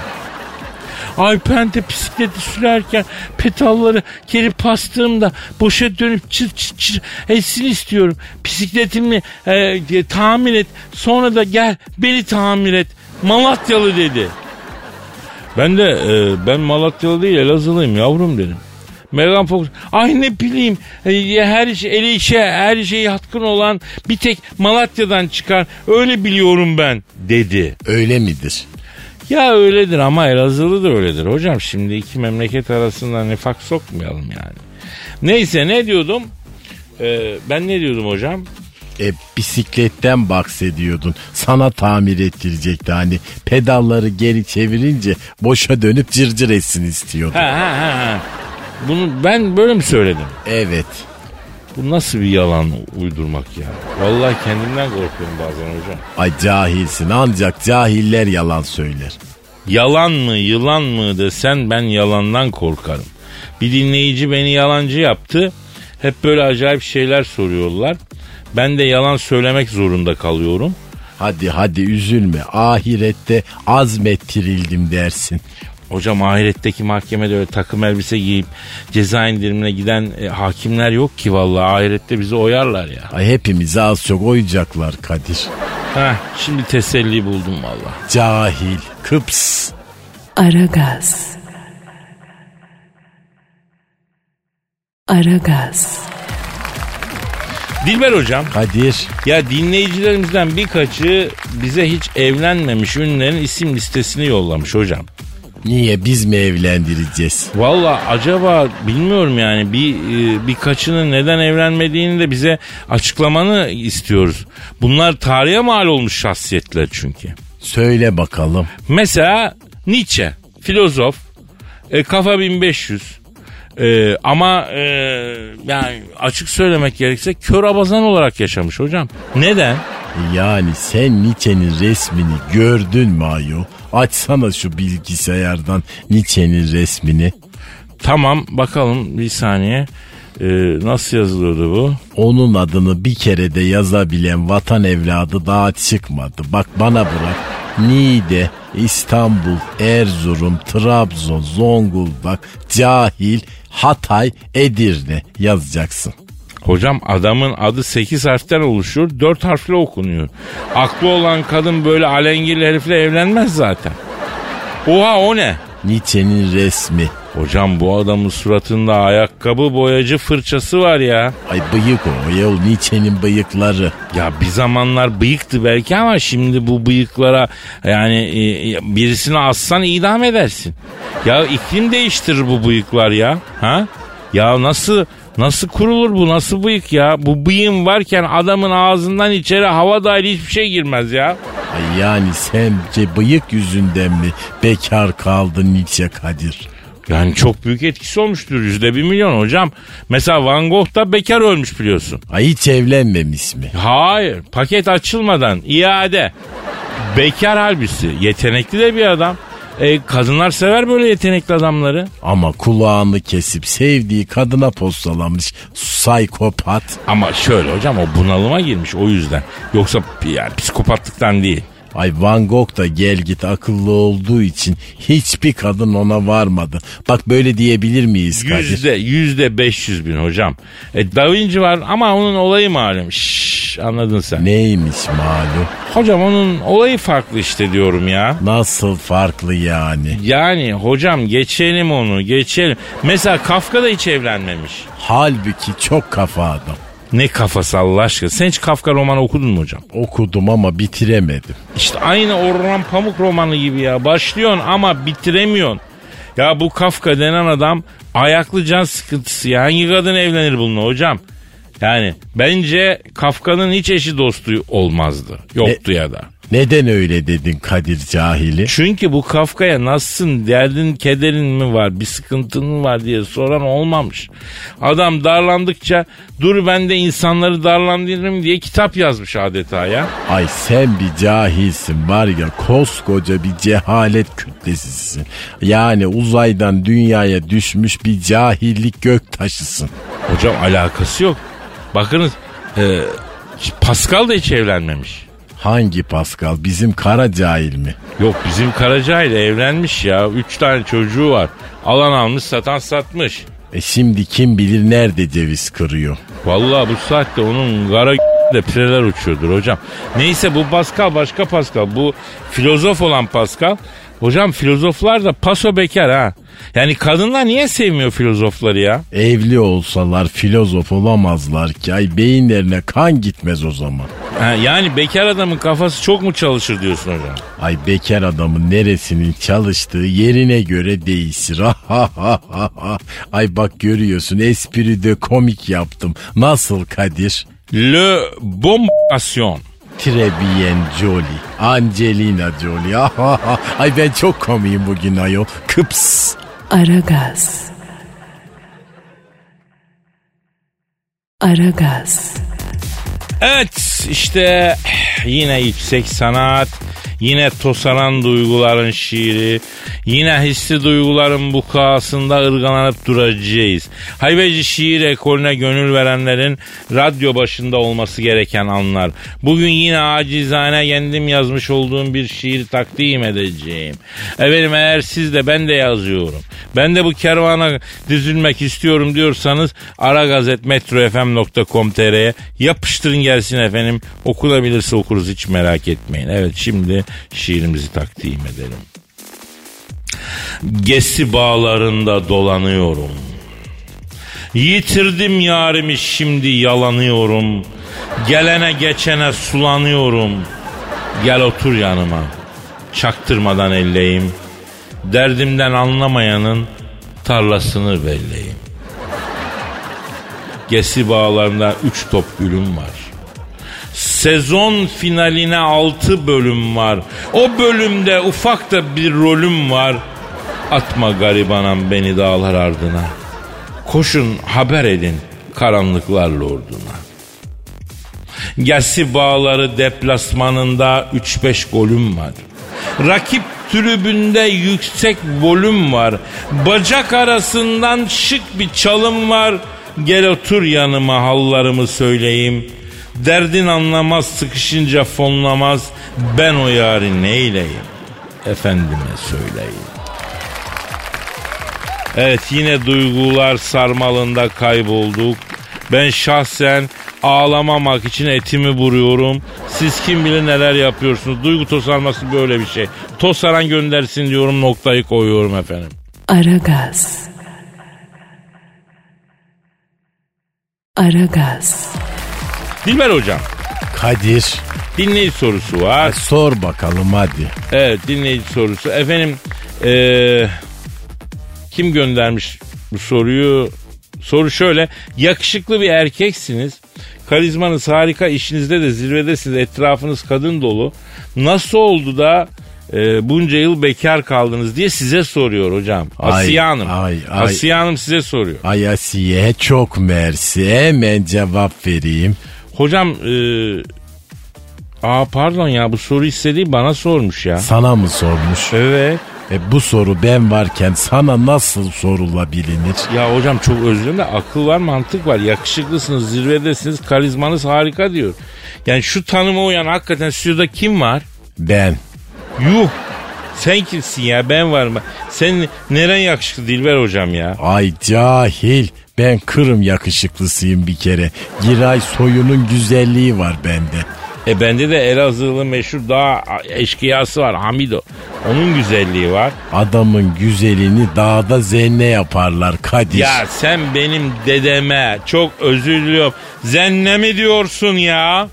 De bisikleti sürerken pedalları geri bastığımda boşa dönüp çır çır çır etsin istiyorum. Bisikletimi e, tamir et sonra da gel beni tamir et. Malatyalı dedi. Ben de e, ben Malatyalı değil Elazığlıyım yavrum dedim. Megan Fox ay ne bileyim e, her şey eli işe her şeye yatkın olan bir tek Malatya'dan çıkar öyle biliyorum ben dedi. Öyle midir? Ya öyledir ama Elazığlı da öyledir hocam. Şimdi iki memleket arasında nifak sokmayalım yani. Neyse ne diyordum? Ee, ben ne diyordum hocam? E bisikletten bahsediyordun. Sana tamir ettirecekti hani. Pedalları geri çevirince boşa dönüp cırcır etsin istiyordun. Ha ha ha. ha. Bunu ben böyle mi söyledim? Evet. Bu nasıl bir yalan uydurmak ya? Vallahi kendimden korkuyorum bazen hocam. Ay cahilsin ancak cahiller yalan söyler. Yalan mı yılan mı desen ben yalandan korkarım. Bir dinleyici beni yalancı yaptı. Hep böyle acayip şeyler soruyorlar. Ben de yalan söylemek zorunda kalıyorum. Hadi hadi üzülme ahirette azmettirildim dersin. Hocam ahiretteki mahkemede öyle takım elbise giyip ceza indirimine giden e, hakimler yok ki vallahi ahirette bizi oyarlar ya. Ay hepimizi az çok oyacaklar Kadir. Heh, şimdi teselli buldum vallahi. Cahil, kıps. Aragaz. Aragaz. Dilber hocam Kadir. ya dinleyicilerimizden birkaçı bize hiç evlenmemiş ünlülerin isim listesini yollamış hocam. Niye biz mi evlendireceğiz? Valla acaba bilmiyorum yani bir e, birkaçının neden evlenmediğini de bize açıklamanı istiyoruz. Bunlar tarihe mal olmuş şahsiyetler çünkü. Söyle bakalım. Mesela Nietzsche, filozof, e, kafa 1500. E, ama e, yani açık söylemek gerekirse kör abazan olarak yaşamış hocam. Neden? Yani sen Nietzsche'nin resmini gördün mü ayol? Açsana şu bilgisayardan Nietzsche'nin resmini. Tamam bakalım bir saniye. E, nasıl yazılıyordu bu? Onun adını bir kere de yazabilen vatan evladı daha çıkmadı. Bak bana bırak. Niğde, İstanbul, Erzurum, Trabzon, Zonguldak, Cahil, Hatay, Edirne yazacaksın. Hocam adamın adı 8 harften oluşuyor 4 harfle okunuyor. Aklı olan kadın böyle alengirli herifle evlenmez zaten. Oha o ne? Nietzsche'nin resmi. Hocam bu adamın suratında ayakkabı boyacı fırçası var ya. Ay bıyık o. Ayol Nietzsche'nin bıyıkları. Ya bir zamanlar bıyıktı belki ama şimdi bu bıyıklara yani e, birisini assan idam edersin. Ya iklim değiştirir bu bıyıklar ya. Ha? Ya nasıl nasıl kurulur bu nasıl bıyık ya? Bu bıyığın varken adamın ağzından içeri hava dahil hiçbir şey girmez ya. Ay yani sence bıyık yüzünden mi bekar kaldın Nietzsche Kadir? Yani çok büyük etkisi olmuştur yüzde bir milyon hocam. Mesela Van Gogh da bekar ölmüş biliyorsun. Ay hiç evlenmemiş mi? Hayır paket açılmadan iade. Bekar halbisi yetenekli de bir adam. E, kadınlar sever böyle yetenekli adamları. Ama kulağını kesip sevdiği kadına postalamış psikopat. Ama şöyle hocam o bunalıma girmiş o yüzden. Yoksa yani psikopatlıktan değil. Ay Van Gogh da gel git akıllı olduğu için hiçbir kadın ona varmadı. Bak böyle diyebilir miyiz Kadir? Yüzde, yüzde 500 bin hocam. E, da Vinci var ama onun olayı malum. Şşş anladın sen. Neymiş malum? Hocam onun olayı farklı işte diyorum ya. Nasıl farklı yani? Yani hocam geçelim onu geçelim. Mesela Kafka da hiç evlenmemiş. Halbuki çok kafa adam. Ne kafası Allah aşkına. Sen hiç Kafka romanı okudun mu hocam? Okudum ama bitiremedim. İşte aynı Orhan Pamuk romanı gibi ya. Başlıyorsun ama bitiremiyorsun. Ya bu Kafka denen adam ayaklı can sıkıntısı ya. Hangi kadın evlenir bununla hocam? Yani bence Kafka'nın hiç eşi dostu olmazdı. Yoktu ya da. Neden öyle dedin Kadir cahili? Çünkü bu Kafka'ya nasılsın derdin kederin mi var bir sıkıntın mı var diye soran olmamış. Adam darlandıkça dur ben de insanları darlandırırım diye kitap yazmış adeta ya. Ay sen bir cahilsin var ya koskoca bir cehalet kütlesisin. Yani uzaydan dünyaya düşmüş bir cahillik gök taşısın. Hocam alakası yok. Bakınız e, Pascal da hiç evlenmemiş. Hangi Pascal? Bizim kara cahil mi? Yok bizim Karaca ile evlenmiş ya. Üç tane çocuğu var. Alan almış satan satmış. E şimdi kim bilir nerede ceviz kırıyor. Vallahi bu saatte onun kara de pireler uçuyordur hocam. Neyse bu Pascal başka Pascal. Bu filozof olan Pascal. Hocam filozoflar da paso bekar ha. Yani kadınlar niye sevmiyor filozofları ya? Evli olsalar filozof olamazlar ki. Ay beyinlerine kan gitmez o zaman. Ha, yani bekar adamın kafası çok mu çalışır diyorsun hocam? Ay bekar adamın neresinin çalıştığı yerine göre değişir. Ay bak görüyorsun espri de komik yaptım. Nasıl Kadir? Le bombasyon. Très bien Jolie. Angelina Jolie. *laughs* Ay ben çok komiyim bugün ayol. Kıps. Aragaz. Aragaz. Evet işte yine yüksek sanat, yine tosaran duyguların şiiri, yine hissi duyguların bukasında ırgalanıp duracağız. Haybeci şiir ekolüne gönül verenlerin radyo başında olması gereken anlar. Bugün yine acizane kendim yazmış olduğum bir şiir takdim edeceğim. Efendim eğer siz de ben de yazıyorum. Ben de bu kervana düzülmek istiyorum diyorsanız aragazetmetrofm.com.tr'ye yapıştırın gelsin efendim. Okunabilirse okuruz hiç merak etmeyin. Evet şimdi şiirimizi takdim edelim. Gesi bağlarında dolanıyorum. Yitirdim yarimi şimdi yalanıyorum. Gelene geçene sulanıyorum. Gel otur yanıma. Çaktırmadan elleyim. Derdimden anlamayanın tarlasını belleyim. Gesi bağlarında üç top gülüm var. Sezon finaline altı bölüm var. O bölümde ufak da bir rolüm var. Atma garibanam beni dağlar ardına. Koşun haber edin karanlıklar lorduna. Gesi bağları deplasmanında 3-5 golüm var. Rakip tribünde yüksek volüm var. Bacak arasından şık bir çalım var. Gel otur yanıma hallarımı söyleyeyim. Derdin anlamaz sıkışınca fonlamaz. Ben o yari neyleyim? Efendime söyleyeyim. Evet yine duygular sarmalında kaybolduk. Ben şahsen ağlamamak için etimi vuruyorum. Siz kim bilir neler yapıyorsunuz. Duygu tosarması böyle bir şey. Tosaran göndersin diyorum noktayı koyuyorum efendim. Aragaz. Aragaz. Dilber hocam Kadir. dinleyici sorusu var. Sor bakalım hadi. Evet dinleyici sorusu. Efendim eee, kim göndermiş bu soruyu? Soru şöyle. Yakışıklı bir erkeksiniz. Karizmanız harika. işinizde de zirvedesiniz. Etrafınız kadın dolu. Nasıl oldu da e, bunca yıl bekar kaldınız diye size soruyor hocam. Ay, Asiye Hanım. ay, ay. Asiye Hanım size soruyor. Ay Asiye çok mersi. Hemen cevap vereyim. Hocam e, aa pardon ya bu soru istediği bana sormuş ya. Sana mı sormuş? Evet. E bu soru ben varken sana nasıl sorulabilir? Ya hocam çok özür de akıl var mantık var. Yakışıklısınız zirvedesiniz karizmanız harika diyor. Yani şu tanıma uyan hakikaten stüdyoda kim var? Ben. Yuh sen kimsin ya ben varım. Sen neren yakışıklı Dilber hocam ya? Ay cahil. Ben Kırım yakışıklısıyım bir kere. Giray soyunun güzelliği var bende. E bende de Elazığlı meşhur dağ eşkıyası var Hamido. Onun güzelliği var. Adamın güzelini dağda zenne yaparlar Kadir. Ya sen benim dedeme çok özür diliyorum. Zenne mi diyorsun ya?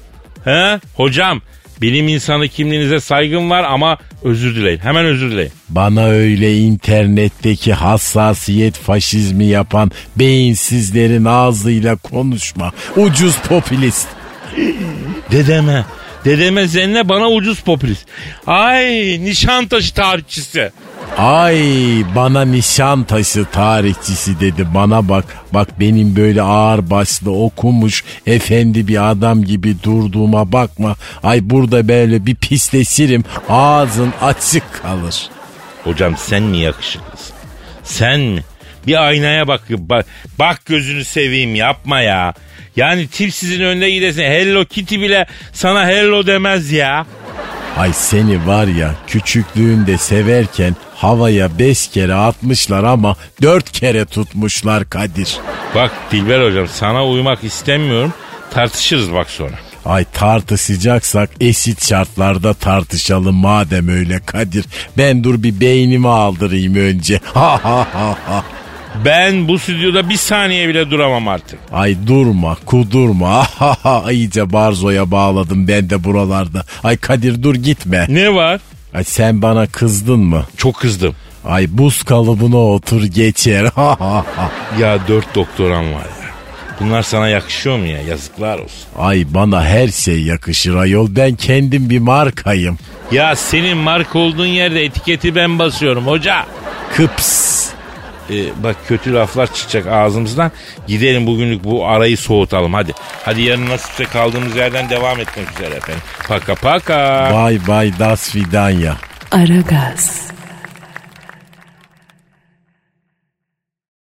He? Hocam bilim insanı kimliğinize saygım var ama özür dileyin. Hemen özür dileyin. Bana öyle internetteki hassasiyet faşizmi yapan beyinsizlerin ağzıyla konuşma. Ucuz popülist. Dedeme. Dedeme zenne bana ucuz popülist. Ay Nişantaşı tarihçisi. Ay bana nişan taşı tarihçisi dedi bana bak bak benim böyle ağır başlı okumuş efendi bir adam gibi durduğuma bakma ay burada böyle bir pisleşirim ağzın açık kalır. Hocam sen mi yakışıklısın? Sen? Bir aynaya bak, bak, bak gözünü seveyim yapma ya. Yani tip sizin önünde gidesin. Hello Kitty bile sana hello demez ya. Ay seni var ya küçüklüğünde severken havaya beş kere atmışlar ama dört kere tutmuşlar Kadir. Bak Dilber hocam sana uymak istemiyorum. Tartışırız bak sonra. Ay tartışacaksak eşit şartlarda tartışalım madem öyle Kadir. Ben dur bir beynimi aldırayım önce. Ha ha ha ha. Ben bu stüdyoda bir saniye bile duramam artık. Ay durma kudurma. *laughs* İyice barzoya bağladım ben de buralarda. Ay Kadir dur gitme. Ne var? Ay sen bana kızdın mı? Çok kızdım. Ay buz kalıbına otur geçer. *laughs* Ya dört doktoran var ya. Bunlar sana yakışıyor mu ya? Yazıklar olsun. Ay bana her şey yakışır ayol. Ben kendim bir markayım. Ya senin marka olduğun yerde etiketi ben basıyorum hoca. Kıps. Ee, bak kötü laflar çıkacak ağzımızdan. Gidelim bugünlük bu arayı soğutalım hadi. Hadi yarın nasipse kaldığımız yerden devam etmek üzere efendim. Paka paka. Bay bay das vidanya. Aragaz.